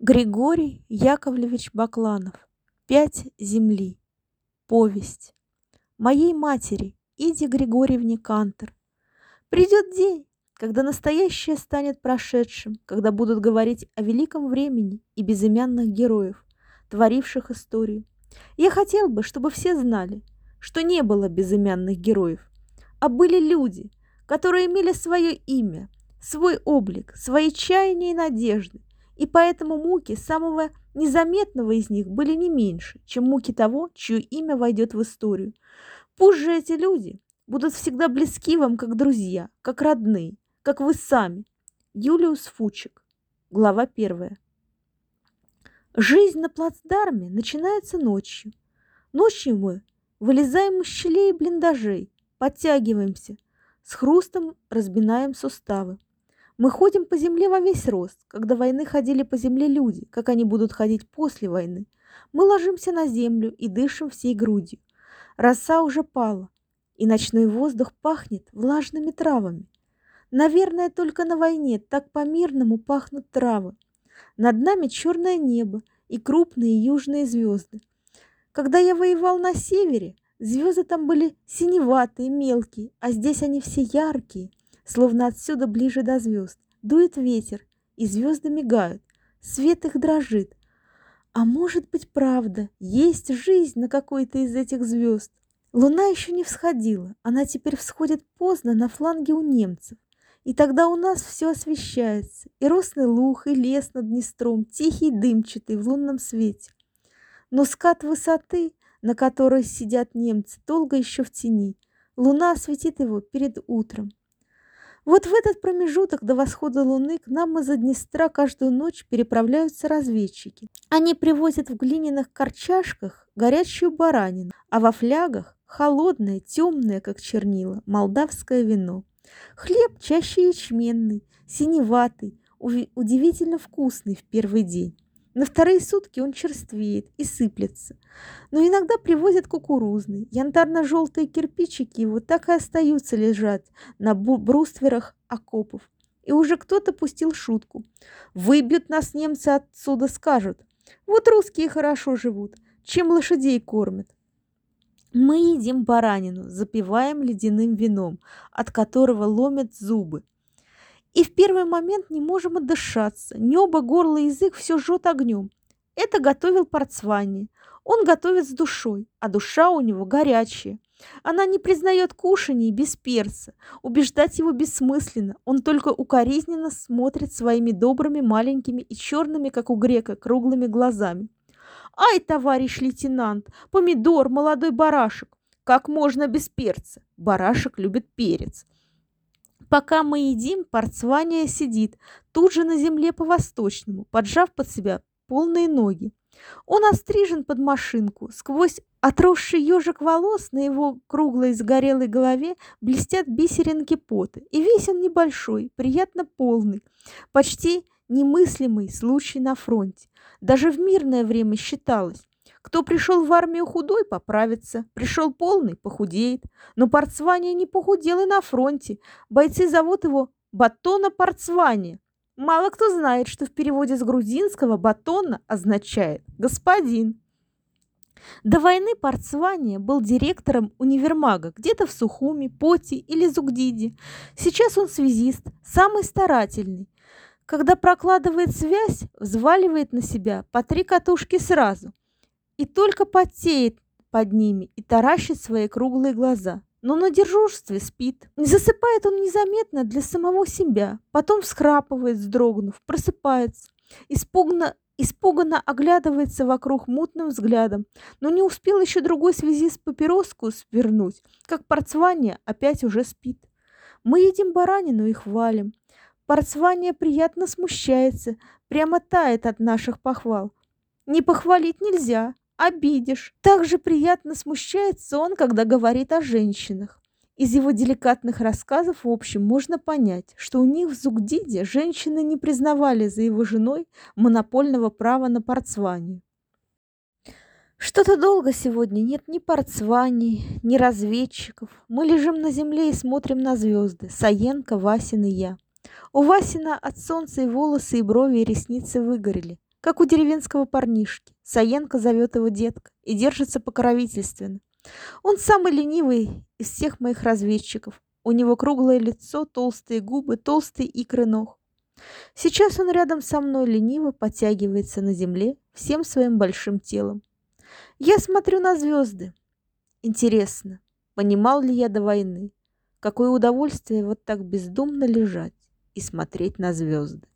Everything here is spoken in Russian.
Григорий Яковлевич Бакланов. Пять земли. Повесть. Моей матери, Иде Григорьевне Кантер. Придет день, когда настоящее станет прошедшим, когда будут говорить о великом времени и безымянных героев, творивших историю. Я хотел бы, чтобы все знали, что не было безымянных героев, а были люди, которые имели свое имя, свой облик, свои чаяния и надежды, и поэтому муки самого незаметного из них были не меньше, чем муки того, чье имя войдет в историю. Пусть же эти люди будут всегда близки вам, как друзья, как родные, как вы сами. Юлиус Фучик, глава первая. Жизнь на плацдарме начинается ночью. Ночью мы вылезаем из щелей блиндажей, подтягиваемся, с хрустом разбинаем суставы. Мы ходим по земле во весь рост. Когда войны ходили по земле люди, как они будут ходить после войны. Мы ложимся на землю и дышим всей грудью. Роса уже пала, и ночной воздух пахнет влажными травами. Наверное, только на войне так по-мирному пахнут травы. Над нами черное небо и крупные южные звезды. Когда я воевал на севере, звезды там были синеватые, мелкие, а здесь они все яркие, словно отсюда ближе до звезд. Дует ветер, и звезды мигают, свет их дрожит. А может быть, правда, есть жизнь на какой-то из этих звезд? Луна еще не всходила, она теперь всходит поздно на фланге у немцев. И тогда у нас все освещается, и росный луг, и лес над Днестром, тихий дымчатый в лунном свете. Но скат высоты, на которой сидят немцы, долго еще в тени. Луна осветит его перед утром. Вот в этот промежуток до восхода луны к нам из-за Днестра каждую ночь переправляются разведчики. Они привозят в глиняных корчашках горячую баранину, а во флягах холодное, темное, как чернила, молдавское вино. Хлеб чаще ячменный, синеватый, удивительно вкусный в первый день. На вторые сутки он черствеет и сыплется. Но иногда привозят кукурузный. Янтарно-желтые кирпичики его так и остаются лежать на брустверах окопов. И уже кто-то пустил шутку. Выбьют нас немцы отсюда, скажут. Вот русские хорошо живут, чем лошадей кормят. Мы едим баранину, запиваем ледяным вином, от которого ломят зубы. И в первый момент не можем отдышаться. Небо, горло, язык все жжет огнем. Это готовил Парцвани. Он готовит с душой, а душа у него горячая. Она не признает кушаний без перца. Убеждать его бессмысленно. Он только укоризненно смотрит своими добрыми, маленькими и черными, как у грека, круглыми глазами. «Ай, товарищ лейтенант, помидор, молодой барашек! Как можно без перца? Барашек любит перец!» Пока мы едим, Парцвания сидит тут же на земле по-восточному, поджав под себя полные ноги. Он острижен под машинку. Сквозь отросший ежик волос на его круглой загорелой голове блестят бисеринки пота. И весь он небольшой, приятно полный, почти немыслимый случай на фронте. Даже в мирное время считалось, кто пришел в армию худой, поправится. Пришел полный, похудеет. Но Парцвания не похудел и на фронте. Бойцы зовут его Батона Парцвания. Мало кто знает, что в переводе с грузинского «батона» означает «господин». До войны Парцвания был директором универмага где-то в Сухуми, Поти или Зугдиде. Сейчас он связист, самый старательный. Когда прокладывает связь, взваливает на себя по три катушки сразу – и только потеет под ними и таращит свои круглые глаза. Но на дежурстве спит. Засыпает он незаметно для самого себя. Потом всхрапывает, вздрогнув, просыпается. Испуганно, испуганно оглядывается вокруг мутным взглядом, но не успел еще другой связи с папироску свернуть, как Парцвания опять уже спит. Мы едим баранину и хвалим. Парцвания приятно смущается, прямо тает от наших похвал. Не похвалить нельзя, обидишь. Также приятно смущается он, когда говорит о женщинах. Из его деликатных рассказов, в общем, можно понять, что у них в Зугдиде женщины не признавали за его женой монопольного права на порцвание. Что-то долго сегодня нет ни порцваний, ни разведчиков. Мы лежим на земле и смотрим на звезды. Саенко, Васин и я. У Васина от солнца и волосы, и брови, и ресницы выгорели. Как у деревенского парнишки. Саенко зовет его детка и держится покровительственно. Он самый ленивый из всех моих разведчиков. У него круглое лицо, толстые губы, толстые икры ног. Сейчас он рядом со мной лениво подтягивается на земле всем своим большим телом. Я смотрю на звезды. Интересно, понимал ли я до войны, какое удовольствие вот так бездумно лежать и смотреть на звезды.